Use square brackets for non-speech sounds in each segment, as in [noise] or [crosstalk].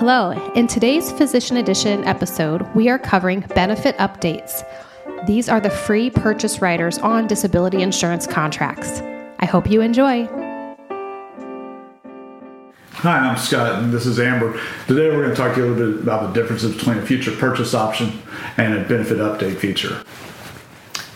Hello. In today's Physician Edition episode, we are covering benefit updates. These are the free purchase riders on disability insurance contracts. I hope you enjoy. Hi, I'm Scott, and this is Amber. Today we're going to talk to you a little bit about the differences between a future purchase option and a benefit update feature.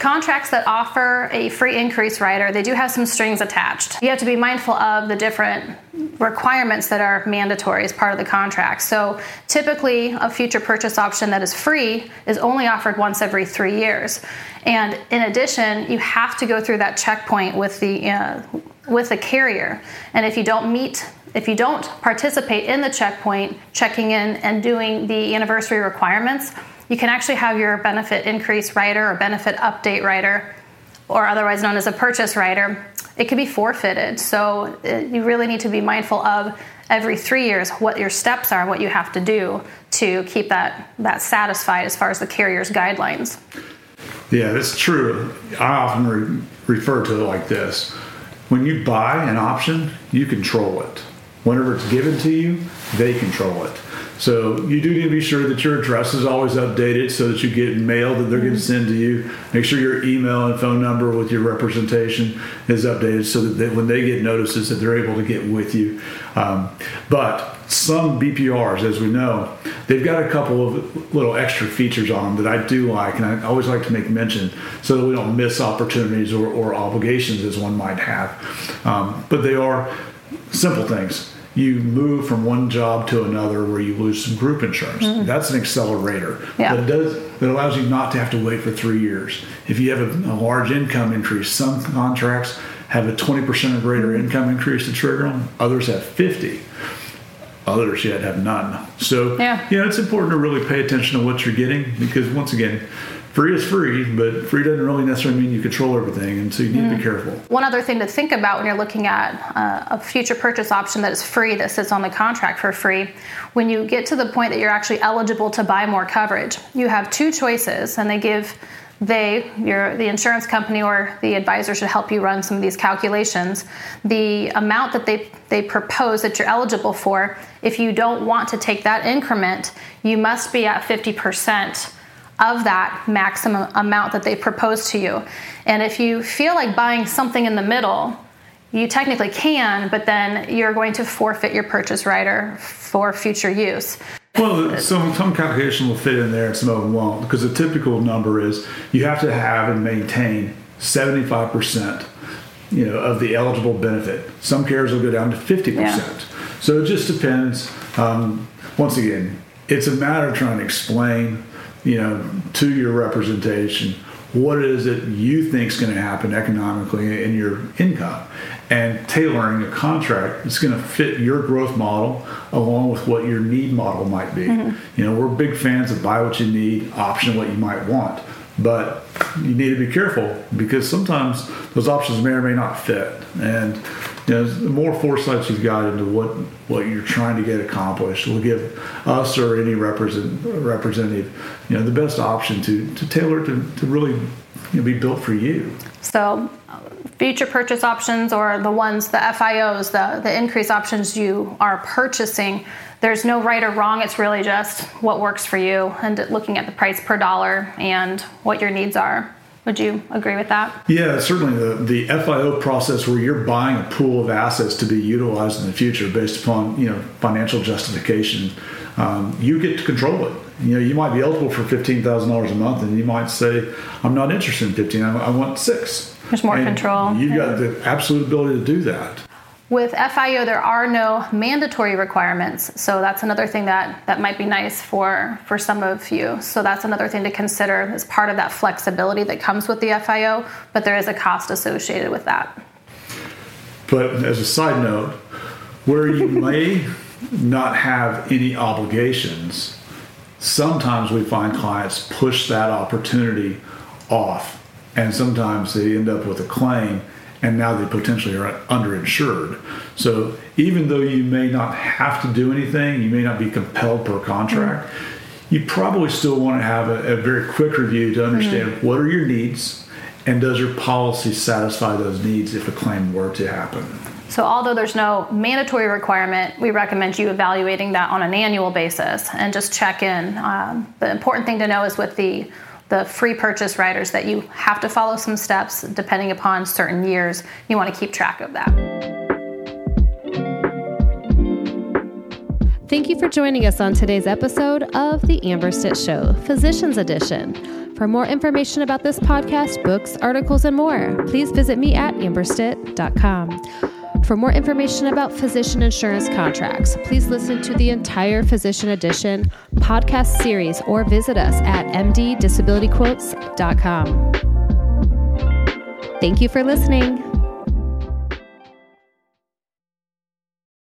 Contracts that offer a free increase rider, they do have some strings attached. You have to be mindful of the different requirements that are mandatory as part of the contract. So typically, a future purchase option that is free is only offered once every three years. And in addition, you have to go through that checkpoint with the uh, with the carrier. And if you don't meet if you don't participate in the checkpoint, checking in and doing the anniversary requirements, you can actually have your benefit increase rider or benefit update rider, or otherwise known as a purchase rider, it could be forfeited. So uh, you really need to be mindful of every three years what your steps are, what you have to do to keep that, that satisfied as far as the carrier's guidelines. Yeah, that's true. I often re- refer to it like this when you buy an option, you control it. Whenever it's given to you, they control it. So you do need to be sure that your address is always updated so that you get mail that they're going to send to you. Make sure your email and phone number with your representation is updated so that they, when they get notices that they're able to get with you. Um, but some BPRs, as we know, they've got a couple of little extra features on them that I do like, and I always like to make mention so that we don't miss opportunities or, or obligations as one might have. Um, but they are simple things you move from one job to another where you lose some group insurance. Mm-hmm. That's an accelerator. Yeah. That does that allows you not to have to wait for three years. If you have a, a large income increase, some contracts have a 20% or greater income increase to trigger them. Others have 50. Others yet have none. So yeah. you know, it's important to really pay attention to what you're getting because once again, free is free, but free doesn't really necessarily mean you control everything, and so you need mm. to be mm. careful. One other thing to think about when you're looking at uh, a future purchase option that is free, that sits on the contract for free, when you get to the point that you're actually eligible to buy more coverage, you have two choices, and they give they, your, the insurance company or the advisor should help you run some of these calculations. The amount that they, they propose that you're eligible for, if you don't want to take that increment, you must be at 50% of that maximum amount that they propose to you. And if you feel like buying something in the middle, you technically can, but then you're going to forfeit your purchase rider for future use. Well, some, some calculation will fit in there and some of them won't because the typical number is you have to have and maintain 75% you know, of the eligible benefit. Some carriers will go down to 50%. Yeah. So it just depends. Um, once again, it's a matter of trying to explain you know, to your representation what it is that you think is going to happen economically in your income and tailoring a contract that's going to fit your growth model along with what your need model might be. Mm-hmm. You know, we're big fans of buy what you need, option what you might want. But you need to be careful because sometimes those options may or may not fit. And you know, the more foresight you've got into what what you're trying to get accomplished will give us or any represent, representative, you know, the best option to to tailor to, to really you know, be built for you. So future purchase options or the ones the FIOs, the the increase options you are purchasing there's no right or wrong. It's really just what works for you and looking at the price per dollar and what your needs are. Would you agree with that? Yeah, certainly the, the FIO process where you're buying a pool of assets to be utilized in the future based upon you know financial justification. Um, you get to control it. You know, you might be eligible for fifteen thousand dollars a month, and you might say, "I'm not interested in fifteen. I, I want six. There's more and control. You've yeah. got the absolute ability to do that. With FIO, there are no mandatory requirements, so that's another thing that, that might be nice for, for some of you. So that's another thing to consider as part of that flexibility that comes with the FIO, but there is a cost associated with that. But as a side note, where you [laughs] may not have any obligations, sometimes we find clients push that opportunity off, and sometimes they end up with a claim and now they potentially are underinsured. So even though you may not have to do anything, you may not be compelled per contract, mm-hmm. you probably still want to have a, a very quick review to understand mm-hmm. what are your needs and does your policy satisfy those needs if a claim were to happen. So, although there's no mandatory requirement, we recommend you evaluating that on an annual basis and just check in. Um, the important thing to know is with the the free purchase riders that you have to follow some steps depending upon certain years. You want to keep track of that. Thank you for joining us on today's episode of The Amber Stitt Show, Physicians Edition. For more information about this podcast, books, articles, and more, please visit me at amberstitt.com. For more information about physician insurance contracts, please listen to the entire Physician Edition podcast series or visit us at mddisabilityquotes.com. Thank you for listening.